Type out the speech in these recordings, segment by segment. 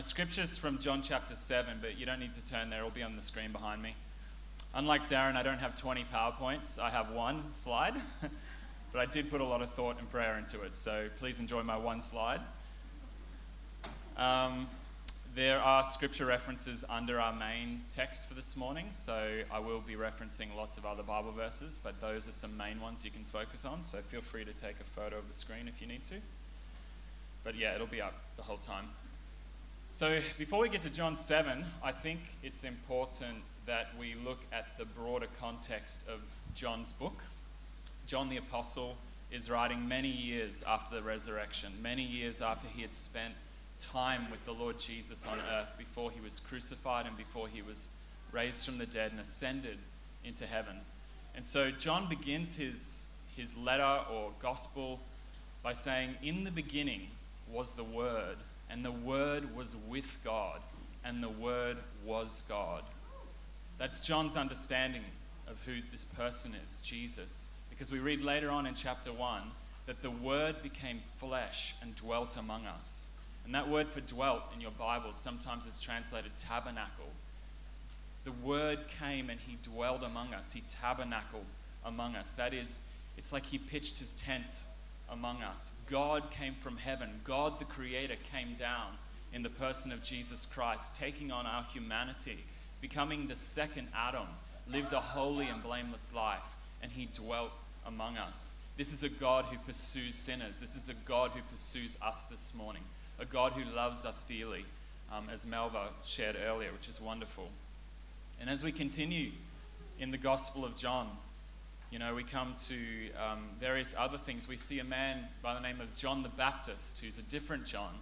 My scripture's from John chapter 7, but you don't need to turn there, it'll be on the screen behind me. Unlike Darren, I don't have 20 PowerPoints, I have one slide, but I did put a lot of thought and prayer into it, so please enjoy my one slide. Um, there are scripture references under our main text for this morning, so I will be referencing lots of other Bible verses, but those are some main ones you can focus on, so feel free to take a photo of the screen if you need to. But yeah, it'll be up the whole time. So before we get to John 7, I think it's important that we look at the broader context of John's book. John the Apostle is writing many years after the resurrection, many years after he had spent time with the Lord Jesus on earth before he was crucified and before he was raised from the dead and ascended into heaven. And so John begins his, his letter or gospel by saying, In the beginning was the Word, and the Word was with God, and the Word was God. That's John's understanding of who this person is, Jesus. Because we read later on in chapter 1 that the Word became flesh and dwelt among us. And that word for dwelt in your Bible sometimes is translated tabernacle. The Word came and He dwelled among us, He tabernacled among us. That is, it's like He pitched His tent among us. God came from heaven. God, the Creator, came down in the person of Jesus Christ, taking on our humanity, becoming the second Adam, lived a holy and blameless life, and he dwelt among us. This is a God who pursues sinners. This is a God who pursues us this morning, a God who loves us dearly, um, as Melva shared earlier, which is wonderful. And as we continue in the Gospel of John, you know, we come to um, various other things. We see a man by the name of John the Baptist, who's a different John.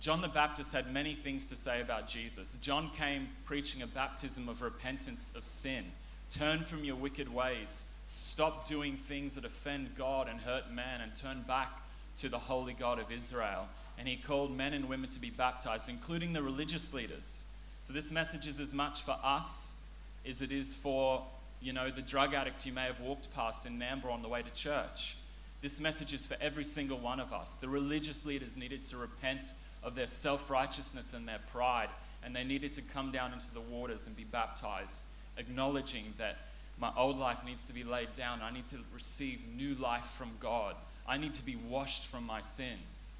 John the Baptist had many things to say about Jesus. John came preaching a baptism of repentance of sin. Turn from your wicked ways. Stop doing things that offend God and hurt man, and turn back to the holy God of Israel. And he called men and women to be baptized, including the religious leaders. So, this message is as much for us as it is for you know, the drug addict you may have walked past in Nambour on the way to church. This message is for every single one of us. The religious leaders needed to repent of their self righteousness and their pride, and they needed to come down into the waters and be baptized, acknowledging that my old life needs to be laid down. I need to receive new life from God. I need to be washed from my sins.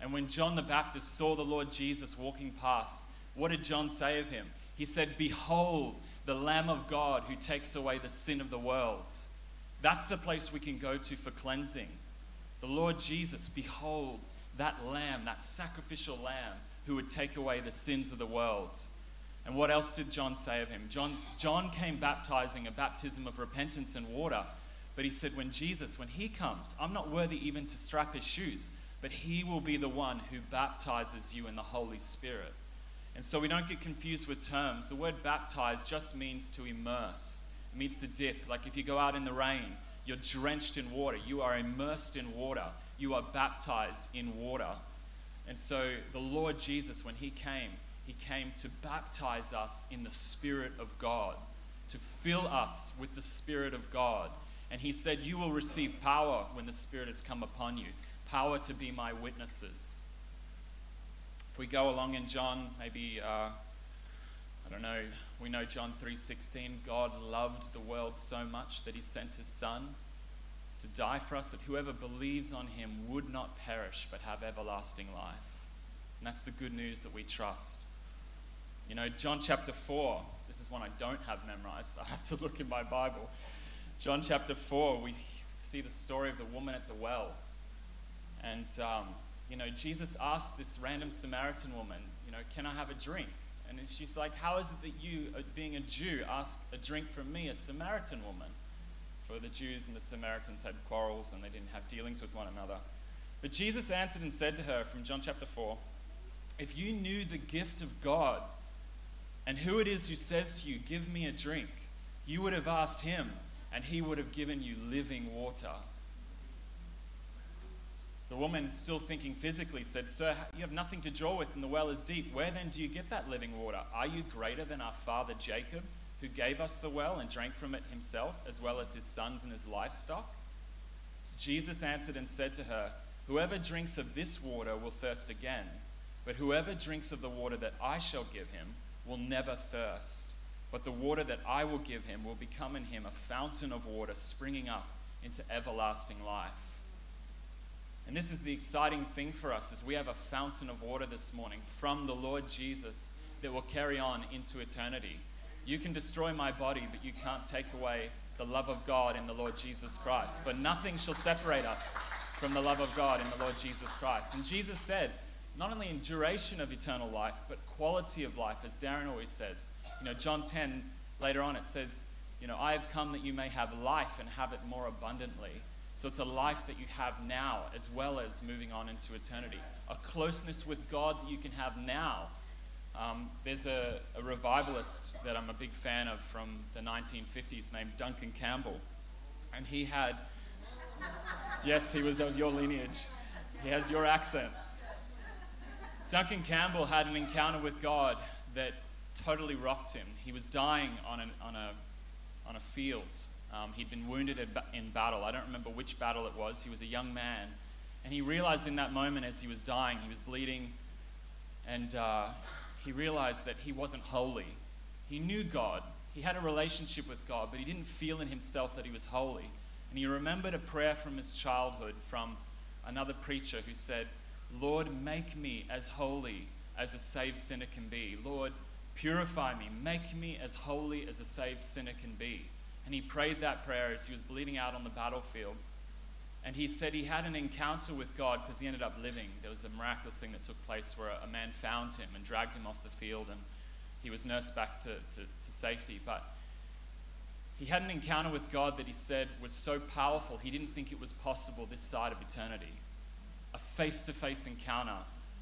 And when John the Baptist saw the Lord Jesus walking past, what did John say of him? He said, Behold, the Lamb of God who takes away the sin of the world. That's the place we can go to for cleansing. The Lord Jesus, behold, that lamb, that sacrificial lamb who would take away the sins of the world. And what else did John say of him? John, John came baptizing a baptism of repentance and water. But he said, when Jesus, when he comes, I'm not worthy even to strap his shoes, but he will be the one who baptizes you in the Holy Spirit. And so we don't get confused with terms. The word baptize just means to immerse, it means to dip. Like if you go out in the rain, you're drenched in water, you are immersed in water, you are baptized in water. And so the Lord Jesus, when He came, He came to baptize us in the Spirit of God, to fill us with the Spirit of God. And He said, You will receive power when the Spirit has come upon you, power to be my witnesses. If we go along in John, maybe uh, I don't know. We know John three sixteen. God loved the world so much that He sent His Son to die for us, that whoever believes on Him would not perish but have everlasting life. And that's the good news that we trust. You know, John chapter 4, this is one I don't have memorized. I have to look in my Bible. John chapter 4, we see the story of the woman at the well. And um, you know, Jesus asked this random Samaritan woman, you know, can I have a drink? And she's like, how is it that you, uh, being a Jew, ask a drink from me, a Samaritan woman? For the Jews and the Samaritans had quarrels and they didn't have dealings with one another. But Jesus answered and said to her from John chapter 4 If you knew the gift of God and who it is who says to you, Give me a drink, you would have asked him, and he would have given you living water. The woman, still thinking physically, said, Sir, you have nothing to draw with, and the well is deep. Where then do you get that living water? Are you greater than our father Jacob, who gave us the well and drank from it himself, as well as his sons and his livestock? Jesus answered and said to her, Whoever drinks of this water will thirst again. But whoever drinks of the water that I shall give him will never thirst. But the water that I will give him will become in him a fountain of water springing up into everlasting life. And this is the exciting thing for us is we have a fountain of water this morning from the Lord Jesus that will carry on into eternity. You can destroy my body, but you can't take away the love of God in the Lord Jesus Christ. But nothing shall separate us from the love of God in the Lord Jesus Christ. And Jesus said, not only in duration of eternal life, but quality of life, as Darren always says. You know, John 10, later on, it says, you know, I have come that you may have life and have it more abundantly. So it's a life that you have now as well as moving on into eternity. A closeness with God that you can have now. Um, there's a, a revivalist that I'm a big fan of from the 1950s named Duncan Campbell. And he had, yes, he was of your lineage. He has your accent. Duncan Campbell had an encounter with God that totally rocked him. He was dying on, an, on, a, on a field. Um, he'd been wounded in battle. I don't remember which battle it was. He was a young man. And he realized in that moment as he was dying, he was bleeding, and uh, he realized that he wasn't holy. He knew God, he had a relationship with God, but he didn't feel in himself that he was holy. And he remembered a prayer from his childhood from another preacher who said, Lord, make me as holy as a saved sinner can be. Lord, purify me. Make me as holy as a saved sinner can be. And he prayed that prayer as he was bleeding out on the battlefield. And he said he had an encounter with God because he ended up living. There was a miraculous thing that took place where a man found him and dragged him off the field, and he was nursed back to, to, to safety. But he had an encounter with God that he said was so powerful, he didn't think it was possible this side of eternity a face to face encounter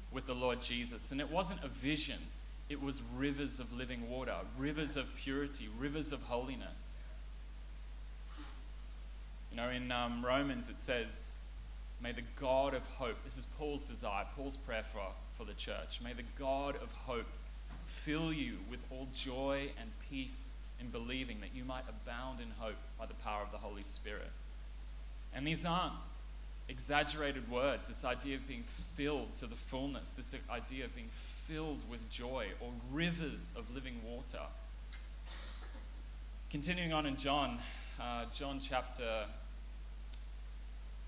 with the Lord Jesus. And it wasn't a vision, it was rivers of living water, rivers of purity, rivers of holiness. You know, in um, Romans it says, May the God of hope, this is Paul's desire, Paul's prayer for, for the church, may the God of hope fill you with all joy and peace in believing that you might abound in hope by the power of the Holy Spirit. And these aren't exaggerated words, this idea of being filled to the fullness, this idea of being filled with joy or rivers of living water. Continuing on in John, uh, John chapter,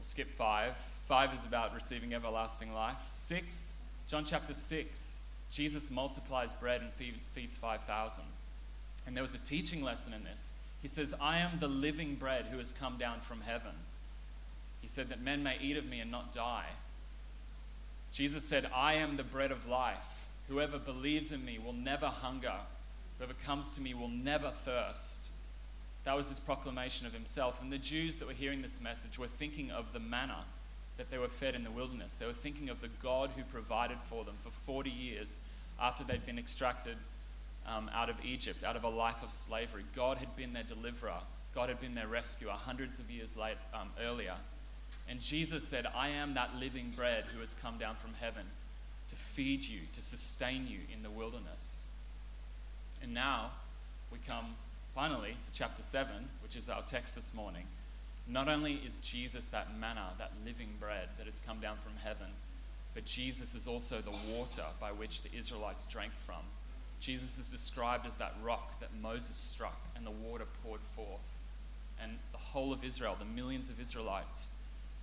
skip 5. 5 is about receiving everlasting life. 6, John chapter 6, Jesus multiplies bread and feeds 5,000. And there was a teaching lesson in this. He says, I am the living bread who has come down from heaven. He said that men may eat of me and not die. Jesus said, I am the bread of life. Whoever believes in me will never hunger. Whoever comes to me will never thirst. That was his proclamation of himself. And the Jews that were hearing this message were thinking of the manna that they were fed in the wilderness. They were thinking of the God who provided for them for 40 years after they'd been extracted um, out of Egypt, out of a life of slavery. God had been their deliverer, God had been their rescuer hundreds of years late, um, earlier. And Jesus said, I am that living bread who has come down from heaven to feed you, to sustain you in the wilderness. And now we come finally to chapter 7, which is our text this morning. Not only is Jesus that manna, that living bread that has come down from heaven, but Jesus is also the water by which the Israelites drank from. Jesus is described as that rock that Moses struck and the water poured forth. And the whole of Israel, the millions of Israelites,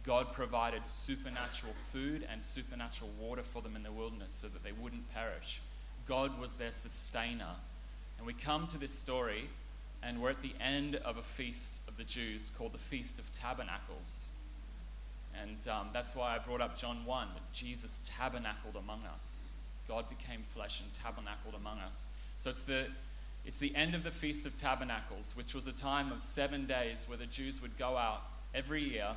God provided supernatural food and supernatural water for them in the wilderness so that they wouldn't perish. God was their sustainer. And we come to this story, and we're at the end of a feast of the Jews called the Feast of Tabernacles. And um, that's why I brought up John 1 that Jesus tabernacled among us. God became flesh and tabernacled among us. So it's the, it's the end of the Feast of Tabernacles, which was a time of seven days where the Jews would go out every year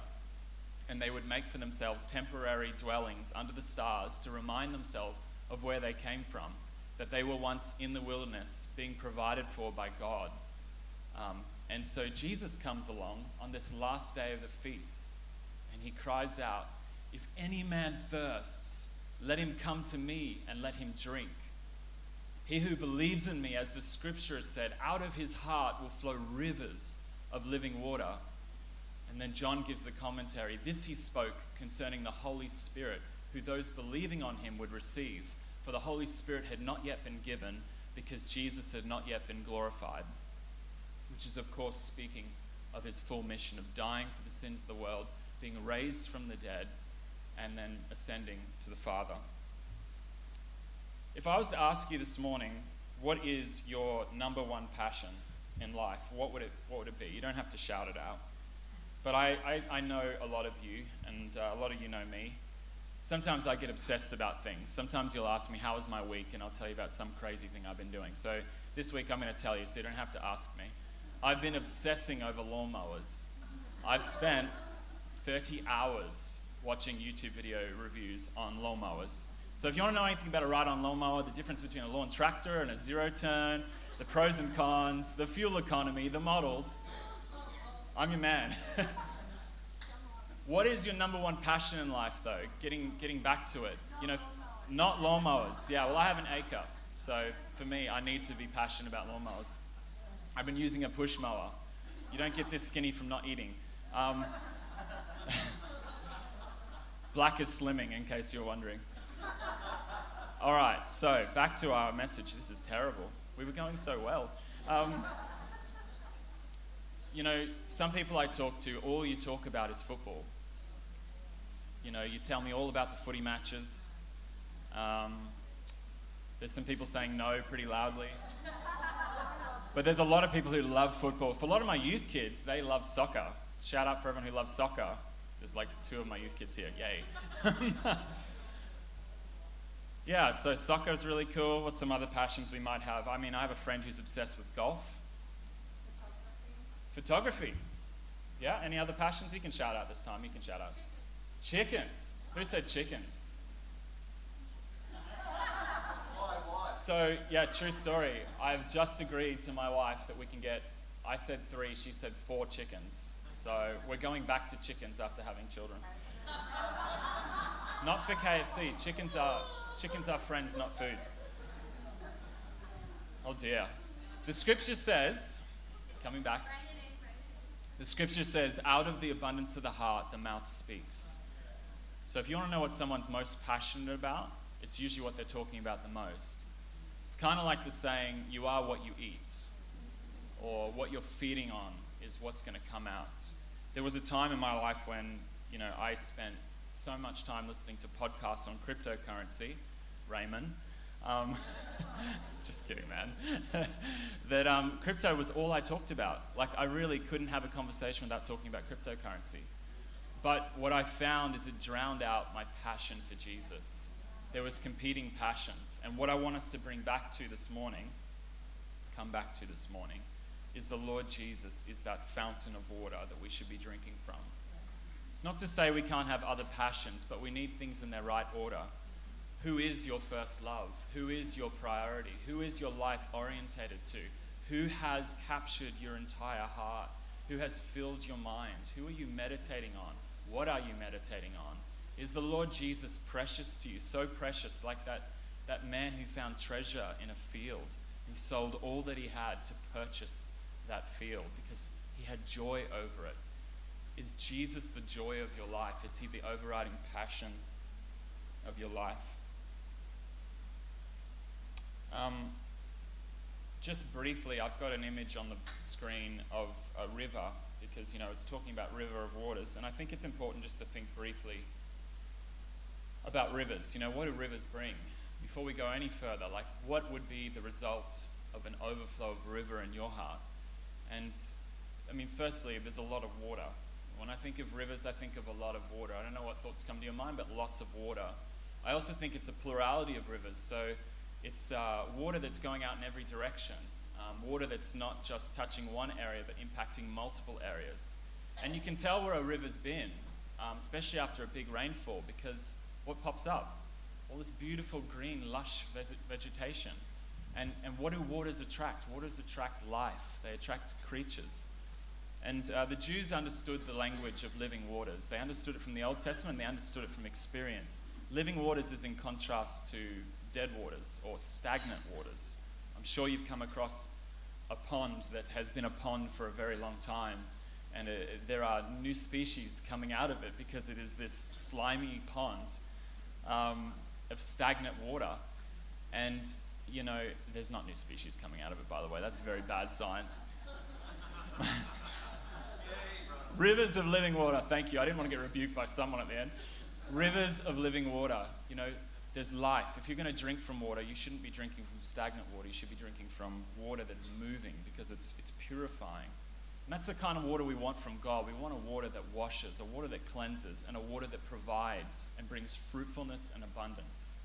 and they would make for themselves temporary dwellings under the stars to remind themselves of where they came from, that they were once in the wilderness being provided for by God. Um, and so Jesus comes along on this last day of the feast and he cries out, If any man thirsts, let him come to me and let him drink. He who believes in me, as the scripture has said, out of his heart will flow rivers of living water. And then John gives the commentary This he spoke concerning the Holy Spirit, who those believing on him would receive. for the Holy Spirit had not yet been given because Jesus had not yet been glorified. Which is, of course, speaking of his full mission of dying for the sins of the world, being raised from the dead, and then ascending to the Father. If I was to ask you this morning, what is your number one passion in life? What would it, what would it be? You don't have to shout it out. But I, I, I know a lot of you, and uh, a lot of you know me. Sometimes I get obsessed about things. Sometimes you'll ask me, How was my week? And I'll tell you about some crazy thing I've been doing. So this week I'm going to tell you, so you don't have to ask me. I've been obsessing over lawnmowers. I've spent 30 hours watching YouTube video reviews on lawnmowers. So if you want to know anything about a ride-on lawnmower, the difference between a lawn tractor and a zero turn, the pros and cons, the fuel economy, the models, I'm your man. what is your number one passion in life, though? Getting, getting back to it. You know, not lawnmowers. Yeah, well, I have an acre. So for me, I need to be passionate about lawnmowers. I've been using a push mower. You don't get this skinny from not eating. Um, black is slimming, in case you're wondering. All right, so back to our message. This is terrible. We were going so well. Um, you know, some people I talk to, all you talk about is football. You know, you tell me all about the footy matches. Um, there's some people saying no pretty loudly. But there's a lot of people who love football. For a lot of my youth kids, they love soccer. Shout out for everyone who loves soccer. There's like two of my youth kids here. Yay. yeah, so soccer is really cool. What's some other passions we might have? I mean, I have a friend who's obsessed with golf. Photography. Yeah, any other passions? You can shout out this time. You can shout out. Chickens. Who said chickens? So, yeah, true story. I've just agreed to my wife that we can get, I said three, she said four chickens. So, we're going back to chickens after having children. not for KFC. Chickens are, chickens are friends, not food. Oh dear. The scripture says, coming back, the scripture says, out of the abundance of the heart, the mouth speaks. So if you want to know what someone's most passionate about, it's usually what they're talking about the most. It's kind of like the saying, you are what you eat, or what you're feeding on is what's going to come out. There was a time in my life when, you know, I spent so much time listening to podcasts on cryptocurrency, Raymond, um, just kidding, man. that um, crypto was all I talked about. Like, I really couldn't have a conversation without talking about cryptocurrency. But what I found is it drowned out my passion for Jesus. There was competing passions. And what I want us to bring back to this morning, come back to this morning, is the Lord Jesus is that fountain of water that we should be drinking from. It's not to say we can't have other passions, but we need things in their right order. Who is your first love? Who is your priority? Who is your life orientated to? Who has captured your entire heart? Who has filled your mind? Who are you meditating on? What are you meditating on? Is the Lord Jesus precious to you? So precious, like that, that man who found treasure in a field. He sold all that he had to purchase that field because he had joy over it. Is Jesus the joy of your life? Is he the overriding passion of your life? Um, just briefly, I've got an image on the screen of a river because, you know, it's talking about river of waters. And I think it's important just to think briefly about rivers. You know, what do rivers bring? Before we go any further, like, what would be the results of an overflow of river in your heart? And, I mean, firstly, there's a lot of water. When I think of rivers, I think of a lot of water. I don't know what thoughts come to your mind, but lots of water. I also think it's a plurality of rivers. So, it's uh, water that's going out in every direction, um, water that's not just touching one area but impacting multiple areas. And you can tell where a river's been, um, especially after a big rainfall, because what pops up? All this beautiful green, lush vegetation. And, and what do waters attract? Waters attract life, they attract creatures. And uh, the Jews understood the language of living waters. They understood it from the Old Testament, they understood it from experience. Living waters is in contrast to dead waters or stagnant waters. I'm sure you've come across a pond that has been a pond for a very long time, and uh, there are new species coming out of it because it is this slimy pond um, of stagnant water. And, you know, there's not new species coming out of it, by the way. That's very bad science. Rivers of living water. Thank you. I didn't want to get rebuked by someone at the end. Rivers of living water. You know, there's life. If you're going to drink from water, you shouldn't be drinking from stagnant water. You should be drinking from water that is moving because it's, it's purifying. And that's the kind of water we want from God. We want a water that washes, a water that cleanses, and a water that provides and brings fruitfulness and abundance.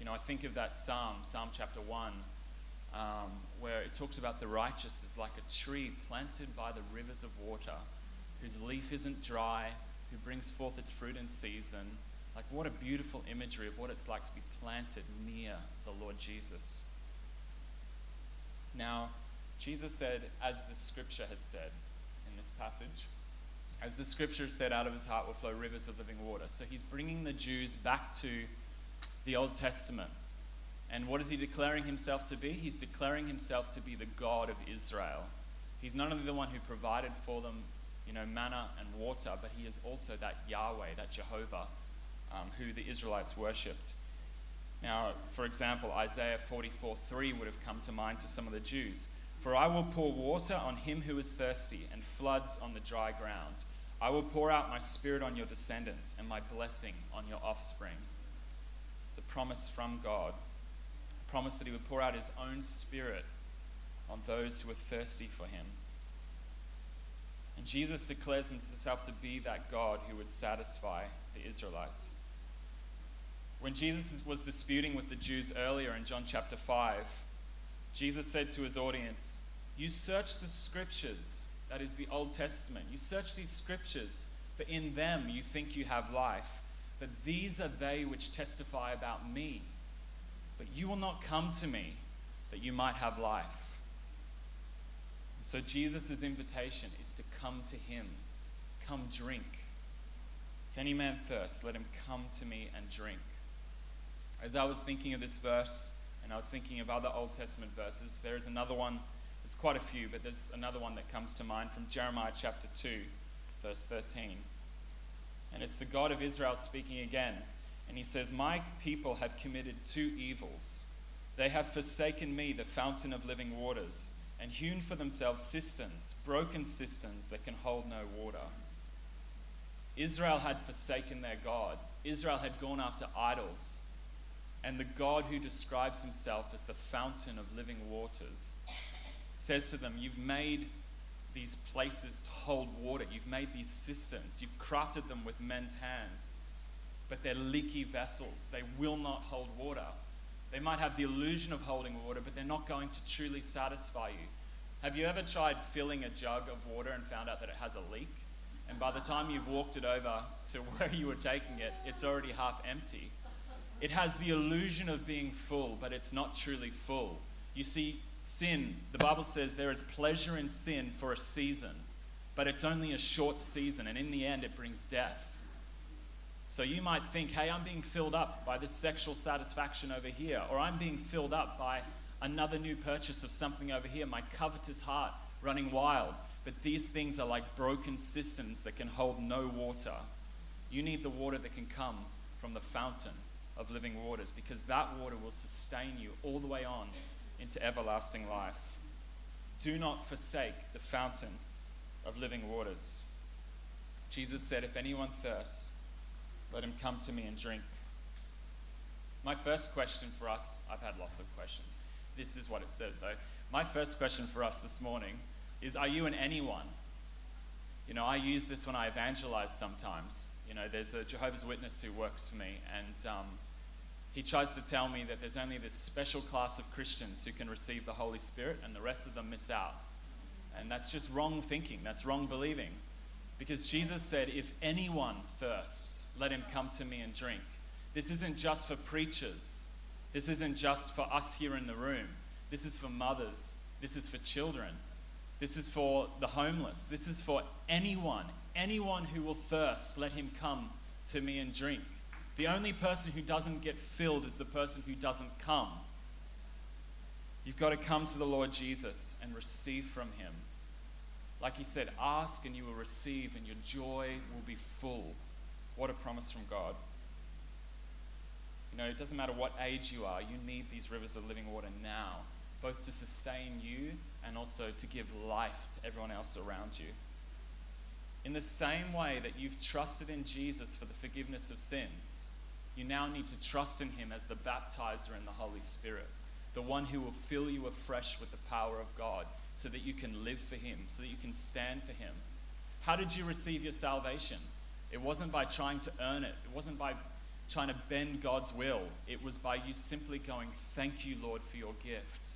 You know, I think of that psalm, Psalm chapter 1, um, where it talks about the righteous as like a tree planted by the rivers of water, whose leaf isn't dry, who brings forth its fruit in season. Like, what a beautiful imagery of what it's like to be planted near the Lord Jesus. Now, Jesus said, as the scripture has said in this passage, as the scripture said, out of his heart will flow rivers of living water. So he's bringing the Jews back to the Old Testament. And what is he declaring himself to be? He's declaring himself to be the God of Israel. He's not only the one who provided for them, you know, manna and water, but he is also that Yahweh, that Jehovah, um, who the Israelites worshipped. Now, for example, Isaiah 44 3 would have come to mind to some of the Jews. For I will pour water on him who is thirsty, and floods on the dry ground. I will pour out my spirit on your descendants, and my blessing on your offspring. It's a promise from God, a promise that he would pour out his own spirit on those who are thirsty for him. And Jesus declares himself to be that God who would satisfy the Israelites. When Jesus was disputing with the Jews earlier in John chapter 5, Jesus said to his audience, You search the scriptures, that is the Old Testament. You search these scriptures, for in them you think you have life. But these are they which testify about me. But you will not come to me that you might have life. so Jesus' invitation is to come to him. Come drink. If any man thirst, let him come to me and drink. As I was thinking of this verse, and I was thinking of other Old Testament verses. There is another one, there's quite a few, but there's another one that comes to mind from Jeremiah chapter 2, verse 13. And it's the God of Israel speaking again. And he says, My people have committed two evils. They have forsaken me, the fountain of living waters, and hewn for themselves cisterns, broken cisterns that can hold no water. Israel had forsaken their God. Israel had gone after idols and the God who describes himself as the fountain of living waters says to them, You've made these places to hold water. You've made these cisterns. You've crafted them with men's hands. But they're leaky vessels. They will not hold water. They might have the illusion of holding water, but they're not going to truly satisfy you. Have you ever tried filling a jug of water and found out that it has a leak? And by the time you've walked it over to where you were taking it, it's already half empty. It has the illusion of being full, but it's not truly full. You see, sin, the Bible says there is pleasure in sin for a season, but it's only a short season, and in the end, it brings death. So you might think, hey, I'm being filled up by this sexual satisfaction over here, or I'm being filled up by another new purchase of something over here, my covetous heart running wild. But these things are like broken cisterns that can hold no water. You need the water that can come from the fountain of living waters because that water will sustain you all the way on into everlasting life. Do not forsake the fountain of living waters. Jesus said, If anyone thirsts, let him come to me and drink. My first question for us, I've had lots of questions. This is what it says though. My first question for us this morning is Are you an anyone? You know, I use this when I evangelize sometimes. You know, there's a Jehovah's Witness who works for me, and um, he tries to tell me that there's only this special class of Christians who can receive the Holy Spirit and the rest of them miss out. And that's just wrong thinking, that's wrong believing. Because Jesus said, If anyone thirsts, let him come to me and drink. This isn't just for preachers, this isn't just for us here in the room. This is for mothers, this is for children, this is for the homeless, this is for anyone. Anyone who will thirst, let him come to me and drink. The only person who doesn't get filled is the person who doesn't come. You've got to come to the Lord Jesus and receive from him. Like he said, ask and you will receive, and your joy will be full. What a promise from God. You know, it doesn't matter what age you are, you need these rivers of living water now, both to sustain you and also to give life to everyone else around you. In the same way that you've trusted in Jesus for the forgiveness of sins, you now need to trust in Him as the baptizer in the Holy Spirit, the one who will fill you afresh with the power of God so that you can live for Him, so that you can stand for Him. How did you receive your salvation? It wasn't by trying to earn it, it wasn't by trying to bend God's will. It was by you simply going, Thank you, Lord, for your gift.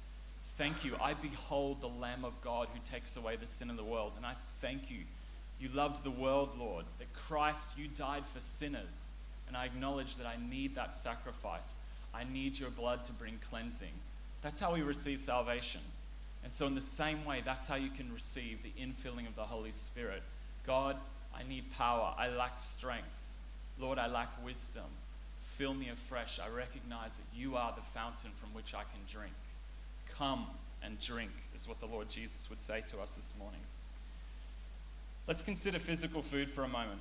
Thank you. I behold the Lamb of God who takes away the sin of the world. And I thank you. You loved the world, Lord, that Christ, you died for sinners. And I acknowledge that I need that sacrifice. I need your blood to bring cleansing. That's how we receive salvation. And so, in the same way, that's how you can receive the infilling of the Holy Spirit. God, I need power. I lack strength. Lord, I lack wisdom. Fill me afresh. I recognize that you are the fountain from which I can drink. Come and drink, is what the Lord Jesus would say to us this morning. Let's consider physical food for a moment.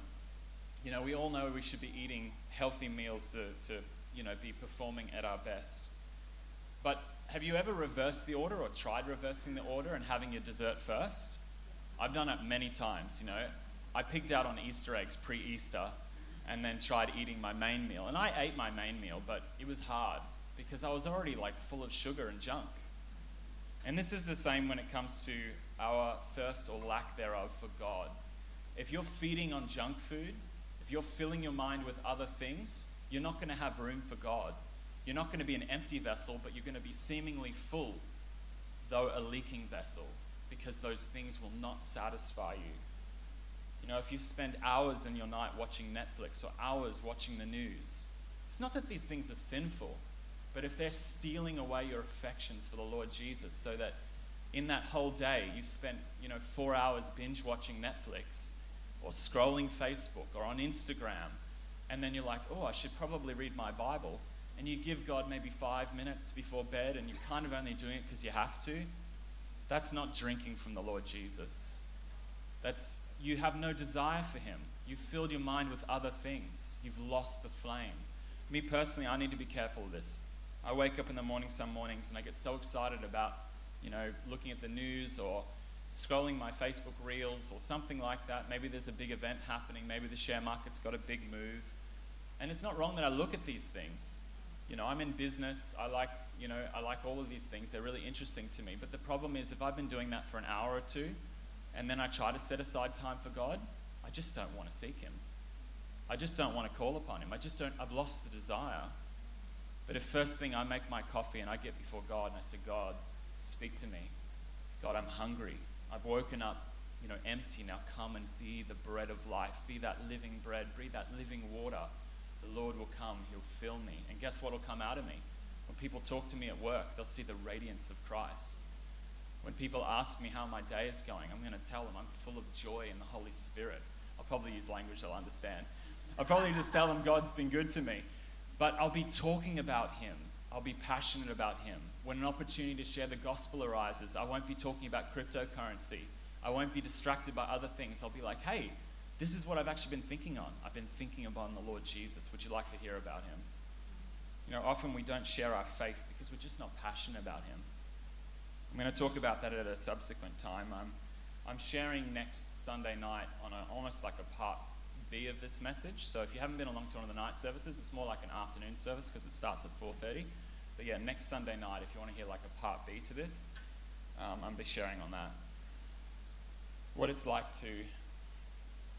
You know, we all know we should be eating healthy meals to, to you know, be performing at our best. But have you ever reversed the order or tried reversing the order and having your dessert first? I've done it many times, you know. I picked out on Easter eggs pre Easter and then tried eating my main meal. And I ate my main meal, but it was hard because I was already like full of sugar and junk. And this is the same when it comes to our thirst or lack thereof for God. If you're feeding on junk food, if you're filling your mind with other things, you're not going to have room for God. You're not going to be an empty vessel, but you're going to be seemingly full, though a leaking vessel, because those things will not satisfy you. You know, if you spend hours in your night watching Netflix or hours watching the news, it's not that these things are sinful, but if they're stealing away your affections for the Lord Jesus, so that in that whole day you've spent, you know, four hours binge watching Netflix or scrolling Facebook or on Instagram, and then you're like, oh, I should probably read my Bible, and you give God maybe five minutes before bed, and you're kind of only doing it because you have to, that's not drinking from the Lord Jesus. That's you have no desire for Him. You've filled your mind with other things. You've lost the flame. Me personally, I need to be careful of this. I wake up in the morning some mornings and I get so excited about, you know, looking at the news or scrolling my Facebook reels or something like that. Maybe there's a big event happening. Maybe the share market's got a big move. And it's not wrong that I look at these things. You know, I'm in business. I like, you know, I like all of these things. They're really interesting to me. But the problem is if I've been doing that for an hour or two, and then I try to set aside time for God, I just don't want to seek Him. I just don't want to call upon Him. I just don't, I've lost the desire. But if first thing I make my coffee and I get before God and I say, God, speak to me. God, I'm hungry. I've woken up, you know, empty. Now come and be the bread of life. Be that living bread. Be that living water. The Lord will come. He'll fill me. And guess what will come out of me? When people talk to me at work, they'll see the radiance of Christ. When people ask me how my day is going, I'm going to tell them I'm full of joy in the Holy Spirit. I'll probably use language they'll understand. I'll probably just tell them God's been good to me. But I'll be talking about Him. I'll be passionate about Him. When an opportunity to share the gospel arises, I won't be talking about cryptocurrency. I won't be distracted by other things. I'll be like, hey, this is what I've actually been thinking on. I've been thinking upon the Lord Jesus. Would you like to hear about Him? You know, often we don't share our faith because we're just not passionate about Him. I'm going to talk about that at a subsequent time. I'm, I'm sharing next Sunday night on a, almost like a part B of this message. So if you haven't been along to one of the night services, it's more like an afternoon service because it starts at 4.30. But yeah, next Sunday night, if you want to hear like a part B to this, um, I'm be sharing on that. What it's like to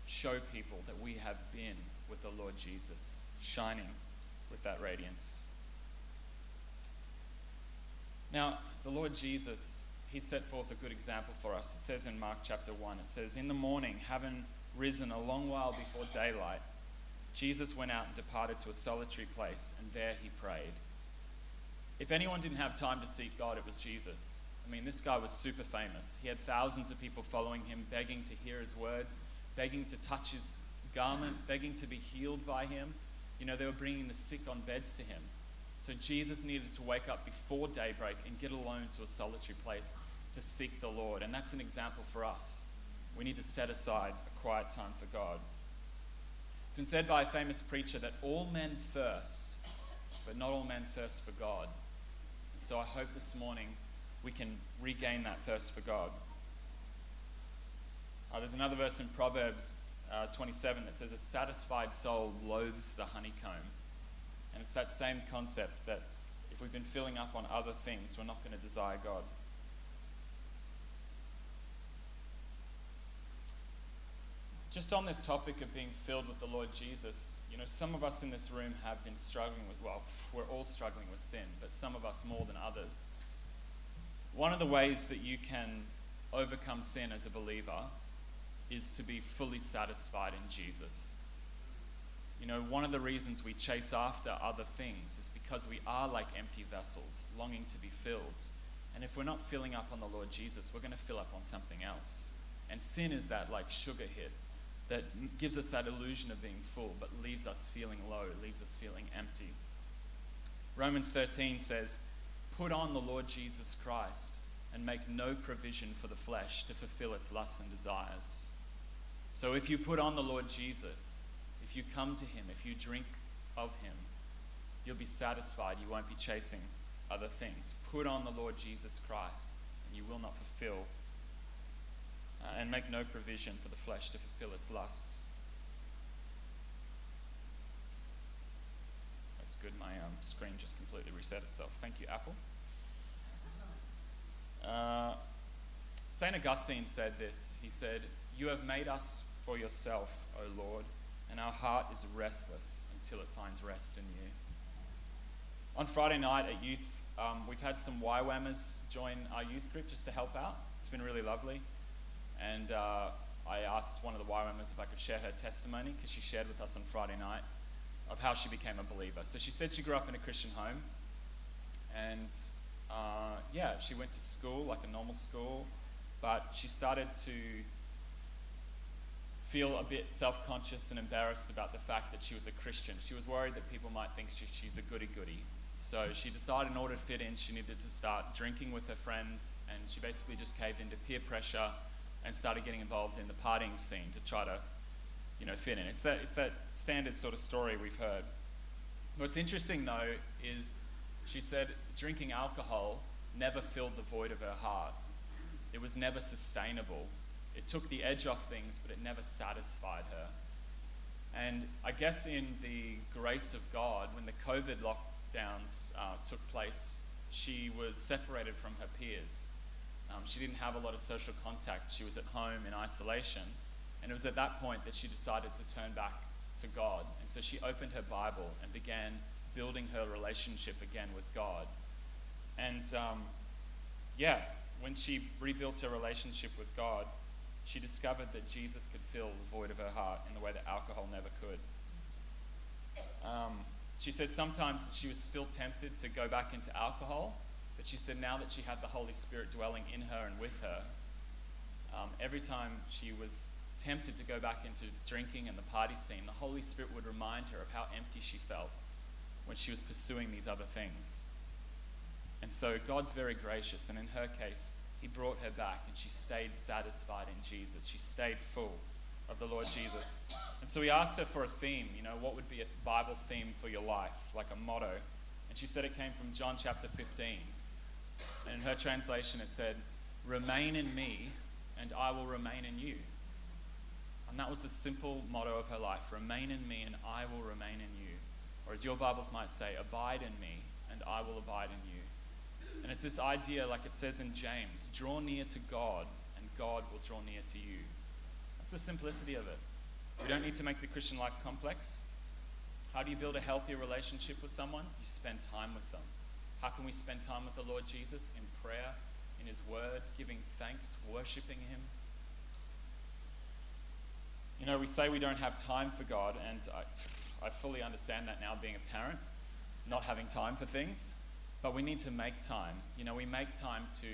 show people that we have been with the Lord Jesus, shining with that radiance. Now, the Lord Jesus, he set forth a good example for us. It says in Mark chapter 1, it says, In the morning, having risen a long while before daylight, Jesus went out and departed to a solitary place, and there he prayed. If anyone didn't have time to seek God, it was Jesus. I mean, this guy was super famous. He had thousands of people following him, begging to hear his words, begging to touch his garment, begging to be healed by him. You know, they were bringing the sick on beds to him. So Jesus needed to wake up before daybreak and get alone to a solitary place to seek the Lord. And that's an example for us. We need to set aside a quiet time for God. It's been said by a famous preacher that all men thirst, but not all men thirst for God. So I hope this morning we can regain that thirst for God. Uh, there's another verse in Proverbs uh, 27 that says, A satisfied soul loathes the honeycomb. And it's that same concept that if we've been filling up on other things, we're not going to desire God. Just on this topic of being filled with the Lord Jesus, you know, some of us in this room have been struggling with, well, we're all struggling with sin, but some of us more than others. One of the ways that you can overcome sin as a believer is to be fully satisfied in Jesus. You know, one of the reasons we chase after other things is because we are like empty vessels, longing to be filled. And if we're not filling up on the Lord Jesus, we're going to fill up on something else. And sin is that like sugar hit that gives us that illusion of being full, but leaves us feeling low, leaves us feeling empty. Romans 13 says, Put on the Lord Jesus Christ and make no provision for the flesh to fulfill its lusts and desires. So if you put on the Lord Jesus, if you come to him, if you drink of him, you'll be satisfied. You won't be chasing other things. Put on the Lord Jesus Christ, and you will not fulfill uh, and make no provision for the flesh to fulfill its lusts. That's good. My um, screen just completely reset itself. Thank you, Apple. Uh, St. Augustine said this. He said, You have made us for yourself, O Lord, and our heart is restless until it finds rest in you. On Friday night at youth, um, we've had some YWAMers join our youth group just to help out. It's been really lovely. And uh, I asked one of the Y members if I could share her testimony because she shared with us on Friday night of how she became a believer. So she said she grew up in a Christian home. And uh, yeah, she went to school, like a normal school, but she started to feel a bit self conscious and embarrassed about the fact that she was a Christian. She was worried that people might think she, she's a goody goody. So she decided in order to fit in, she needed to start drinking with her friends, and she basically just caved into peer pressure and started getting involved in the partying scene to try to, you know, fit in. It's that, it's that standard sort of story we've heard. What's interesting though is she said drinking alcohol never filled the void of her heart. It was never sustainable. It took the edge off things, but it never satisfied her. And I guess in the grace of God, when the COVID lockdowns uh, took place, she was separated from her peers. Um, she didn't have a lot of social contact. She was at home in isolation. And it was at that point that she decided to turn back to God. And so she opened her Bible and began building her relationship again with God. And um, yeah, when she rebuilt her relationship with God, she discovered that Jesus could fill the void of her heart in the way that alcohol never could. Um, she said sometimes she was still tempted to go back into alcohol, but she said now that she had the Holy Spirit dwelling in her and with her, um, every time she was tempted to go back into drinking and the party scene, the Holy Spirit would remind her of how empty she felt when she was pursuing these other things. And so God's very gracious, and in her case, He brought her back and she stayed satisfied in Jesus. She stayed full of the Lord Jesus. And so we asked her for a theme, you know, what would be a Bible theme for your life, like a motto? And she said it came from John chapter 15. And in her translation, it said, Remain in me, and I will remain in you. And that was the simple motto of her life Remain in me, and I will remain in you. Or as your Bibles might say, Abide in me, and I will abide in you. And it's this idea, like it says in James draw near to God, and God will draw near to you. That's the simplicity of it. We don't need to make the Christian life complex. How do you build a healthier relationship with someone? You spend time with them. How can we spend time with the Lord Jesus? In prayer, in His Word, giving thanks, worshiping Him. You know, we say we don't have time for God, and I, I fully understand that now being a parent, not having time for things, but we need to make time. You know, we make time to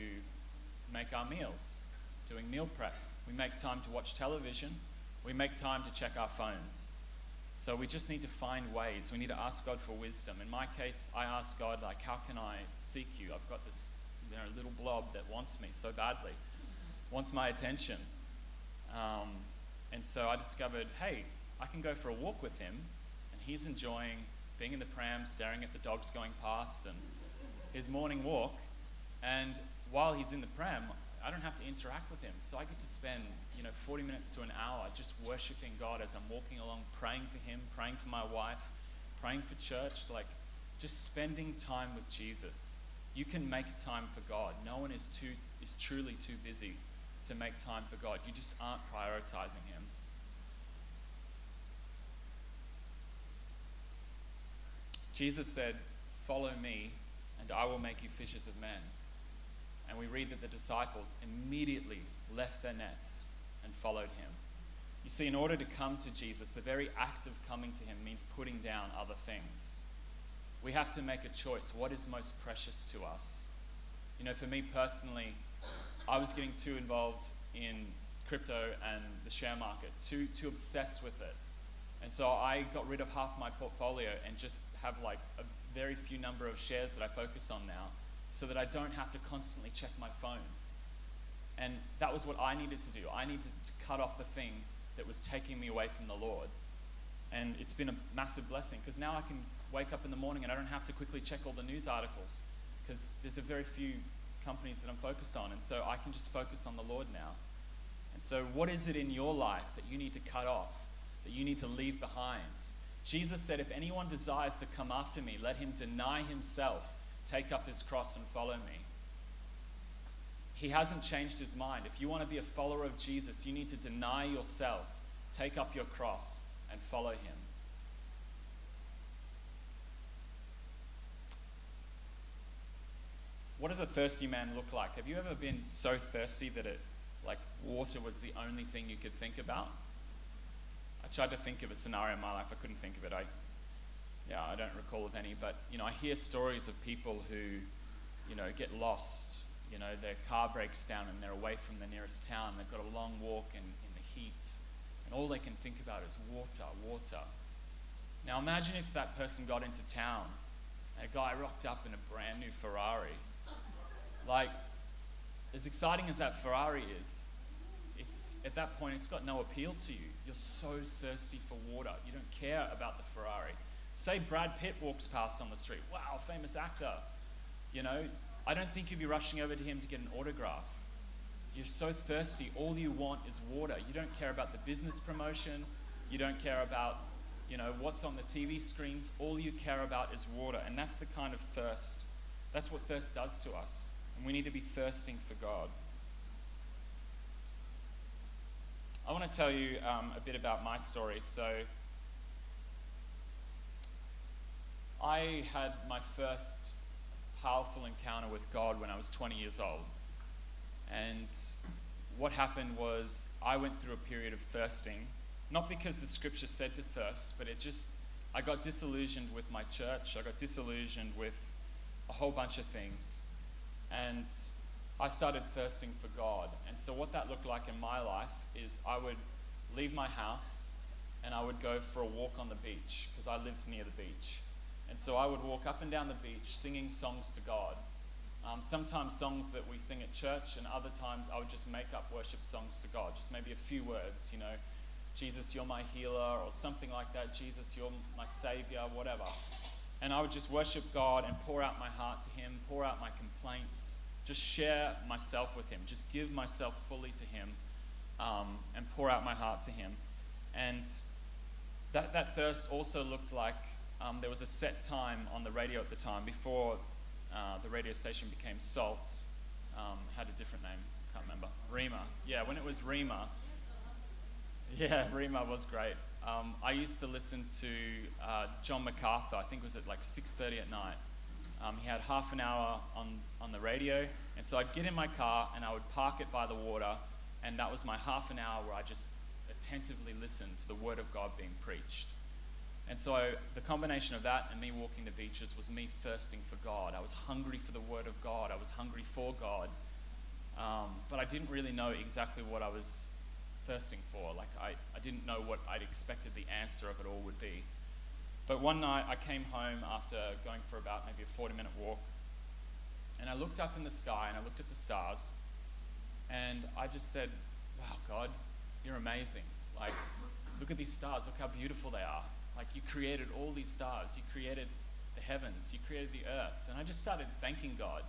make our meals, doing meal prep. We make time to watch television. We make time to check our phones. So we just need to find ways. We need to ask God for wisdom. In my case, I ask God, like, how can I seek you? I've got this you know, little blob that wants me so badly, wants my attention. Um, and so I discovered, hey, I can go for a walk with him, and he's enjoying being in the pram, staring at the dogs going past, and his morning walk. And while he's in the pram, I don't have to interact with him. So I get to spend, you know, 40 minutes to an hour just worshiping God as I'm walking along, praying for him, praying for my wife, praying for church, like just spending time with Jesus. You can make time for God. No one is too is truly too busy to make time for God. You just aren't prioritizing him. Jesus said, "Follow me, and I will make you fishers of men." And we read that the disciples immediately left their nets and followed him. You see, in order to come to Jesus, the very act of coming to him means putting down other things. We have to make a choice. What is most precious to us? You know, for me personally, I was getting too involved in crypto and the share market, too, too obsessed with it. And so I got rid of half my portfolio and just have like a very few number of shares that I focus on now so that I don't have to constantly check my phone. And that was what I needed to do. I needed to cut off the thing that was taking me away from the Lord. And it's been a massive blessing because now I can wake up in the morning and I don't have to quickly check all the news articles because there's a very few companies that I'm focused on. And so I can just focus on the Lord now. And so, what is it in your life that you need to cut off, that you need to leave behind? Jesus said, If anyone desires to come after me, let him deny himself take up his cross and follow me. He hasn't changed his mind. If you want to be a follower of Jesus, you need to deny yourself, take up your cross, and follow him. What does a thirsty man look like? Have you ever been so thirsty that it, like, water was the only thing you could think about? I tried to think of a scenario in my life. I couldn't think of it. I yeah, I don't recall of any, but you know, I hear stories of people who, you know, get lost. You know, their car breaks down and they're away from the nearest town. They've got a long walk in, in the heat, and all they can think about is water, water. Now imagine if that person got into town and a guy rocked up in a brand new Ferrari. Like, as exciting as that Ferrari is, it's at that point it's got no appeal to you. You're so thirsty for water. You don't care about the Ferrari. Say Brad Pitt walks past on the street. Wow, famous actor. You know, I don't think you'd be rushing over to him to get an autograph. You're so thirsty. All you want is water. You don't care about the business promotion. You don't care about, you know, what's on the TV screens. All you care about is water. And that's the kind of thirst. That's what thirst does to us. And we need to be thirsting for God. I want to tell you um, a bit about my story. So, I had my first powerful encounter with God when I was 20 years old. And what happened was I went through a period of thirsting, not because the scripture said to thirst, but it just, I got disillusioned with my church. I got disillusioned with a whole bunch of things. And I started thirsting for God. And so, what that looked like in my life is I would leave my house and I would go for a walk on the beach because I lived near the beach. And so I would walk up and down the beach singing songs to God. Um, sometimes songs that we sing at church, and other times I would just make up worship songs to God, just maybe a few words, you know, Jesus, you're my healer, or something like that. Jesus, you're my savior, whatever. And I would just worship God and pour out my heart to Him, pour out my complaints, just share myself with Him, just give myself fully to Him, um, and pour out my heart to Him. And that, that thirst also looked like um, there was a set time on the radio at the time before uh, the radio station became Salt. Um, had a different name, can't remember. Rhema. Yeah, when it was Rhema. Yeah, Rhema was great. Um, I used to listen to uh, John MacArthur. I think it was at like 6:30 at night. Um, he had half an hour on on the radio, and so I'd get in my car and I would park it by the water, and that was my half an hour where I just attentively listened to the Word of God being preached. And so the combination of that and me walking the beaches was me thirsting for God. I was hungry for the Word of God. I was hungry for God. Um, but I didn't really know exactly what I was thirsting for. Like, I, I didn't know what I'd expected the answer of it all would be. But one night I came home after going for about maybe a 40 minute walk. And I looked up in the sky and I looked at the stars. And I just said, Wow, God, you're amazing. Like, look at these stars. Look how beautiful they are. Like, you created all these stars, you created the heavens, you created the earth. And I just started thanking God.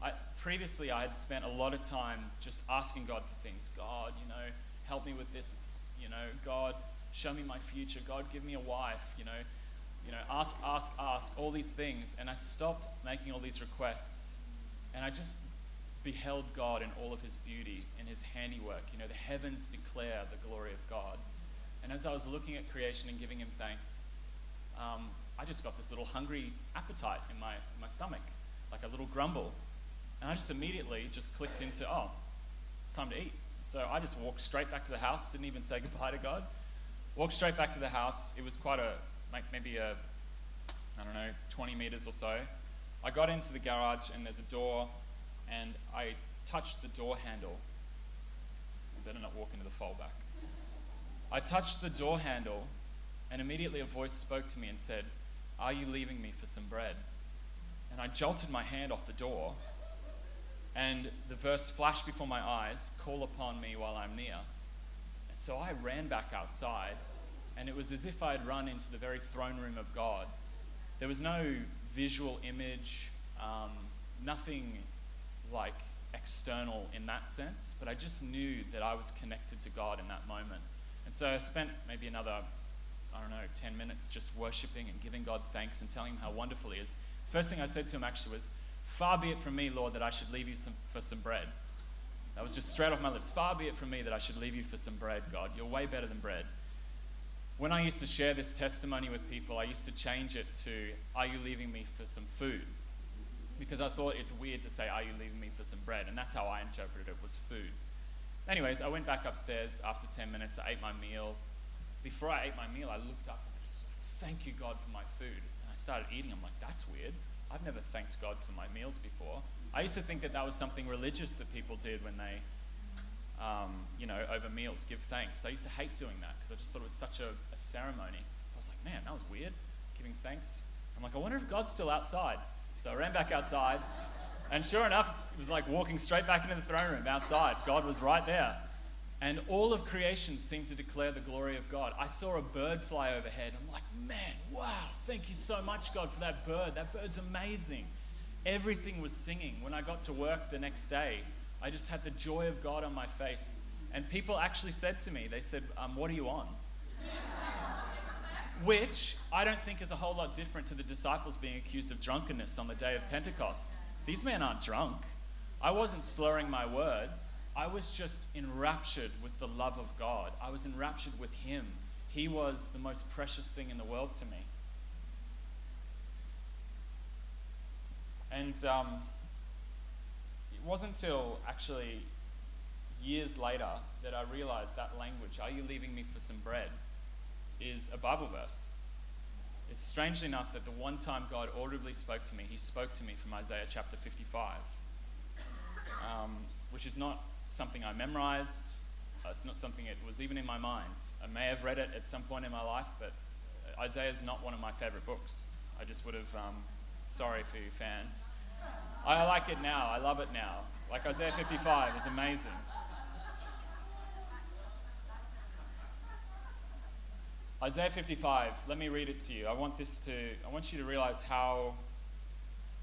I, previously, I had spent a lot of time just asking God for things. God, you know, help me with this. It's, you know, God, show me my future. God, give me a wife. You know, you know, ask, ask, ask, all these things. And I stopped making all these requests. And I just beheld God in all of his beauty and his handiwork. You know, the heavens declare the glory of God. And as I was looking at creation and giving him thanks, um, I just got this little hungry appetite in my, my stomach, like a little grumble. And I just immediately just clicked into, oh, it's time to eat. So I just walked straight back to the house, didn't even say goodbye to God. Walked straight back to the house. It was quite a, like maybe a, I don't know, 20 meters or so. I got into the garage and there's a door, and I touched the door handle. I better not walk into the fallback. I touched the door handle, and immediately a voice spoke to me and said, Are you leaving me for some bread? And I jolted my hand off the door, and the verse flashed before my eyes Call upon me while I'm near. And so I ran back outside, and it was as if I had run into the very throne room of God. There was no visual image, um, nothing like external in that sense, but I just knew that I was connected to God in that moment. And so I spent maybe another, I don't know, 10 minutes just worshiping and giving God thanks and telling him how wonderful he is. First thing I said to him actually was, Far be it from me, Lord, that I should leave you some, for some bread. That was just straight off my lips. Far be it from me that I should leave you for some bread, God. You're way better than bread. When I used to share this testimony with people, I used to change it to, Are you leaving me for some food? Because I thought it's weird to say, Are you leaving me for some bread? And that's how I interpreted it, was food. Anyways, I went back upstairs after 10 minutes. I ate my meal. Before I ate my meal, I looked up and I just, said, Thank you, God, for my food. And I started eating. I'm like, That's weird. I've never thanked God for my meals before. I used to think that that was something religious that people did when they, um, you know, over meals give thanks. I used to hate doing that because I just thought it was such a, a ceremony. I was like, man, that was weird, giving thanks. I'm like, I wonder if God's still outside. So I ran back outside, and sure enough, was like walking straight back into the throne room outside. God was right there. And all of creation seemed to declare the glory of God. I saw a bird fly overhead. I'm like, man, wow, thank you so much, God, for that bird. That bird's amazing. Everything was singing. When I got to work the next day, I just had the joy of God on my face. And people actually said to me, they said, um, What are you on? Which I don't think is a whole lot different to the disciples being accused of drunkenness on the day of Pentecost. These men aren't drunk. I wasn't slurring my words. I was just enraptured with the love of God. I was enraptured with Him. He was the most precious thing in the world to me. And um, it wasn't until actually years later that I realized that language, are you leaving me for some bread, is a Bible verse. It's strangely enough that the one time God audibly spoke to me, he spoke to me from Isaiah chapter 55, um, which is not something I memorized. Uh, it's not something that was even in my mind. I may have read it at some point in my life, but Isaiah is not one of my favorite books. I just would have, um, sorry for you fans. I like it now. I love it now. Like Isaiah 55 is amazing. Isaiah 55, let me read it to you. I want this to I want you to realize how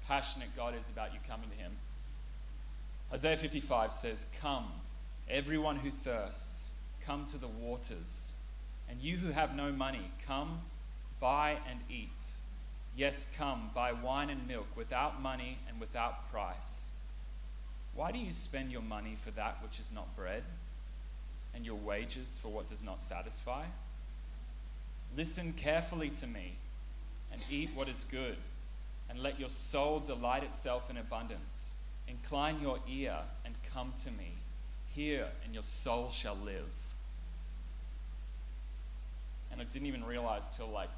passionate God is about you coming to him. Isaiah 55 says, "Come, everyone who thirsts, come to the waters. And you who have no money, come, buy and eat. Yes, come, buy wine and milk without money and without price. Why do you spend your money for that which is not bread, and your wages for what does not satisfy?" Listen carefully to me and eat what is good, and let your soul delight itself in abundance. Incline your ear and come to me. Hear, and your soul shall live. And I didn't even realize till like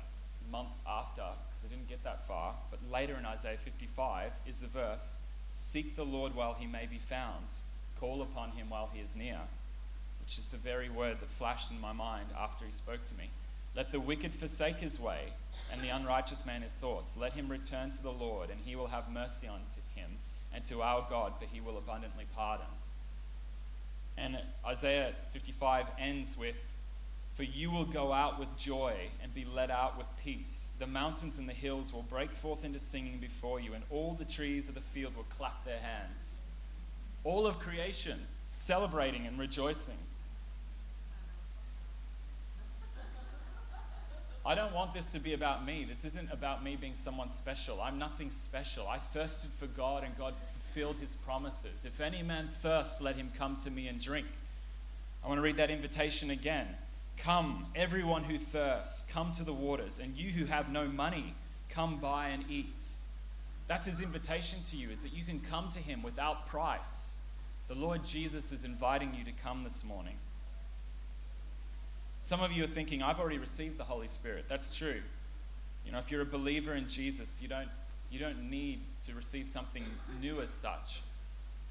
months after, because I didn't get that far, but later in Isaiah 55 is the verse Seek the Lord while he may be found, call upon him while he is near, which is the very word that flashed in my mind after he spoke to me. Let the wicked forsake his way, and the unrighteous man his thoughts. Let him return to the Lord, and he will have mercy on him, and to our God, for he will abundantly pardon. And Isaiah 55 ends with For you will go out with joy and be led out with peace. The mountains and the hills will break forth into singing before you, and all the trees of the field will clap their hands. All of creation celebrating and rejoicing. I don't want this to be about me. This isn't about me being someone special. I'm nothing special. I thirsted for God, and God fulfilled his promises. If any man thirsts, let him come to me and drink. I want to read that invitation again. Come, everyone who thirsts, come to the waters, and you who have no money, come buy and eat. That's his invitation to you, is that you can come to him without price. The Lord Jesus is inviting you to come this morning. Some of you are thinking, I've already received the Holy Spirit. That's true. You know, if you're a believer in Jesus, you don't, you don't need to receive something new as such.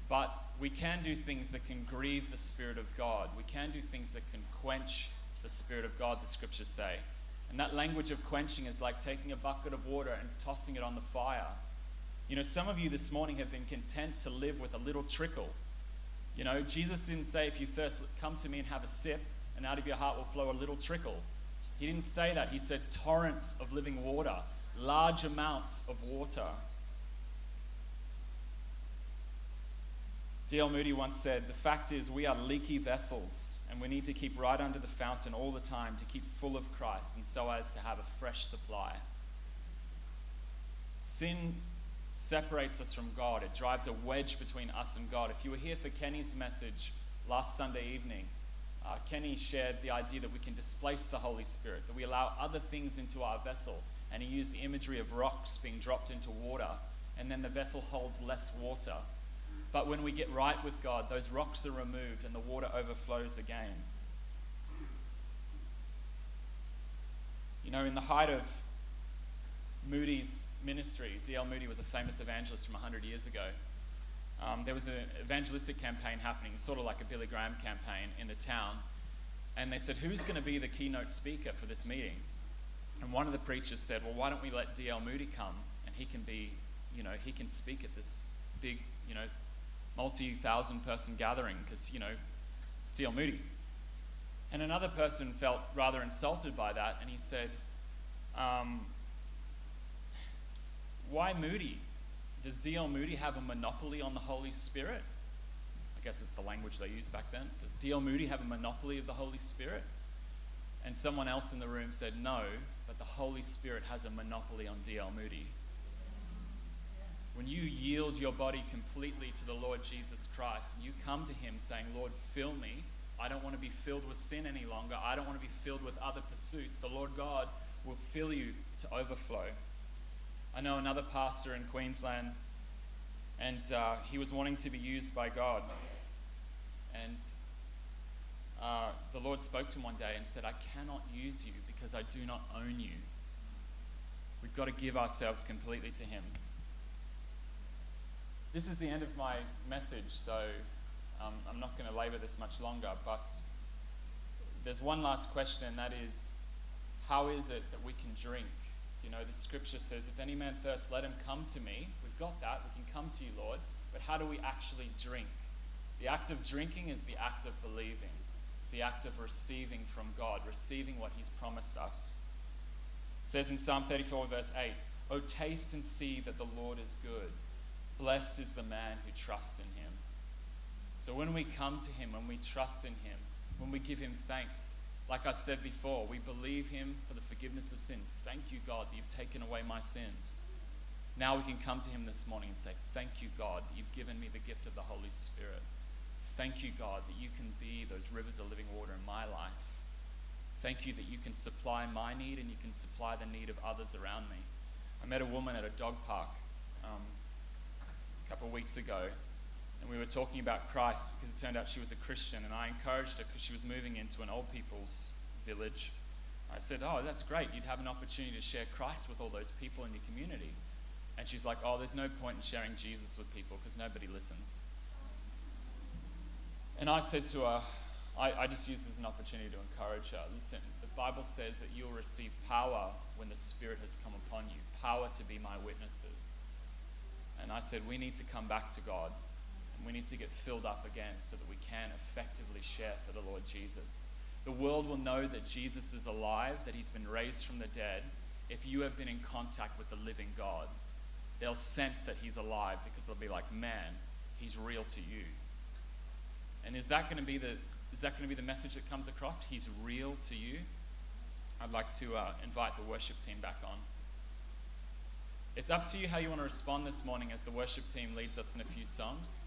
But we can do things that can grieve the Spirit of God. We can do things that can quench the Spirit of God, the scriptures say. And that language of quenching is like taking a bucket of water and tossing it on the fire. You know, some of you this morning have been content to live with a little trickle. You know, Jesus didn't say, if you thirst, come to me and have a sip, and out of your heart will flow a little trickle. He didn't say that. He said torrents of living water, large amounts of water. D.L. Moody once said, The fact is, we are leaky vessels and we need to keep right under the fountain all the time to keep full of Christ and so as to have a fresh supply. Sin separates us from God, it drives a wedge between us and God. If you were here for Kenny's message last Sunday evening, uh, Kenny shared the idea that we can displace the Holy Spirit, that we allow other things into our vessel. And he used the imagery of rocks being dropped into water, and then the vessel holds less water. But when we get right with God, those rocks are removed and the water overflows again. You know, in the height of Moody's ministry, D.L. Moody was a famous evangelist from 100 years ago. Um, there was an evangelistic campaign happening, sort of like a Billy Graham campaign in the town. And they said, Who's going to be the keynote speaker for this meeting? And one of the preachers said, Well, why don't we let D.L. Moody come and he can be, you know, he can speak at this big, you know, multi thousand person gathering because, you know, it's D.L. Moody. And another person felt rather insulted by that and he said, um, Why Moody? Does D.L. Moody have a monopoly on the Holy Spirit? I guess it's the language they used back then. Does D.L. Moody have a monopoly of the Holy Spirit? And someone else in the room said, No, but the Holy Spirit has a monopoly on D.L. Moody. When you yield your body completely to the Lord Jesus Christ you come to Him saying, Lord, fill me. I don't want to be filled with sin any longer. I don't want to be filled with other pursuits. The Lord God will fill you to overflow. I know another pastor in Queensland, and uh, he was wanting to be used by God. And uh, the Lord spoke to him one day and said, I cannot use you because I do not own you. We've got to give ourselves completely to Him. This is the end of my message, so um, I'm not going to labor this much longer, but there's one last question, and that is how is it that we can drink? You know, the scripture says, if any man thirst, let him come to me. We've got that. We can come to you, Lord. But how do we actually drink? The act of drinking is the act of believing, it's the act of receiving from God, receiving what he's promised us. It says in Psalm 34, verse 8, Oh, taste and see that the Lord is good. Blessed is the man who trusts in him. So when we come to him, when we trust in him, when we give him thanks, like I said before, we believe him for the forgiveness of sins. Thank you, God, that you've taken away my sins. Now we can come to him this morning and say, Thank you, God, that you've given me the gift of the Holy Spirit. Thank you, God, that you can be those rivers of living water in my life. Thank you that you can supply my need and you can supply the need of others around me. I met a woman at a dog park um, a couple of weeks ago, and we were talking about Christ because it turned out she was a Christian, and I encouraged her because she was moving into an old people's village. I said, Oh, that's great. You'd have an opportunity to share Christ with all those people in your community. And she's like, Oh, there's no point in sharing Jesus with people because nobody listens. And I said to her, I, I just used this as an opportunity to encourage her. Listen, the Bible says that you'll receive power when the Spirit has come upon you, power to be my witnesses. And I said, we need to come back to God we need to get filled up again so that we can effectively share for the Lord Jesus. The world will know that Jesus is alive, that he's been raised from the dead, if you have been in contact with the living God. They'll sense that he's alive because they'll be like, man, he's real to you. And is that going to be the is that going to be the message that comes across? He's real to you. I'd like to uh, invite the worship team back on. It's up to you how you want to respond this morning as the worship team leads us in a few songs.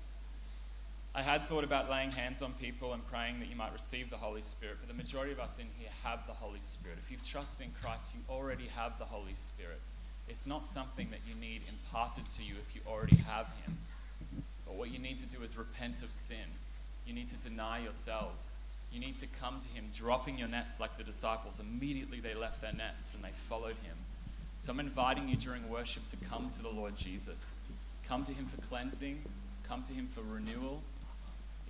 I had thought about laying hands on people and praying that you might receive the Holy Spirit, but the majority of us in here have the Holy Spirit. If you've trusted in Christ, you already have the Holy Spirit. It's not something that you need imparted to you if you already have Him. But what you need to do is repent of sin. You need to deny yourselves. You need to come to Him, dropping your nets like the disciples. Immediately they left their nets and they followed Him. So I'm inviting you during worship to come to the Lord Jesus. Come to Him for cleansing, come to Him for renewal.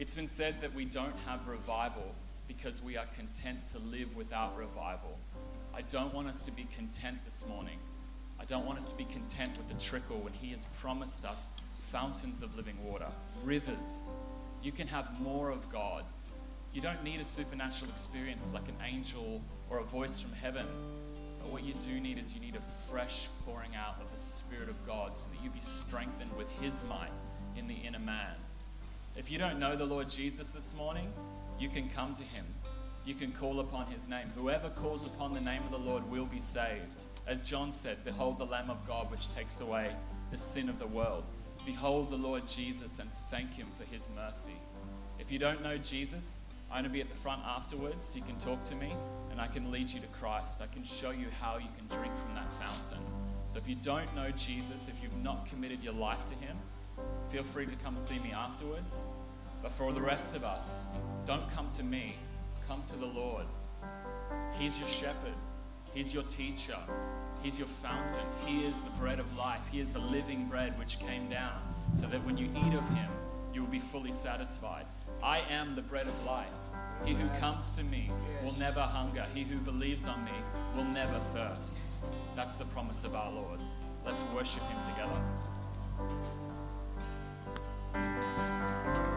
It's been said that we don't have revival because we are content to live without revival. I don't want us to be content this morning. I don't want us to be content with the trickle when He has promised us fountains of living water, rivers. You can have more of God. You don't need a supernatural experience like an angel or a voice from heaven. But what you do need is you need a fresh pouring out of the Spirit of God so that you be strengthened with His might in the inner man. If you don't know the Lord Jesus this morning, you can come to Him. You can call upon His name. Whoever calls upon the name of the Lord will be saved. As John said, Behold the Lamb of God which takes away the sin of the world. Behold the Lord Jesus and thank Him for His mercy. If you don't know Jesus, I'm going to be at the front afterwards. You can talk to me and I can lead you to Christ. I can show you how you can drink from that fountain. So if you don't know Jesus, if you've not committed your life to Him, feel free to come see me afterwards. But for the rest of us, don't come to me, come to the Lord. He's your shepherd. He's your teacher. He's your fountain. He is the bread of life. He is the living bread which came down, so that when you eat of him, you will be fully satisfied. I am the bread of life. He who comes to me will never hunger. He who believes on me will never thirst. That's the promise of our Lord. Let's worship him together. うん。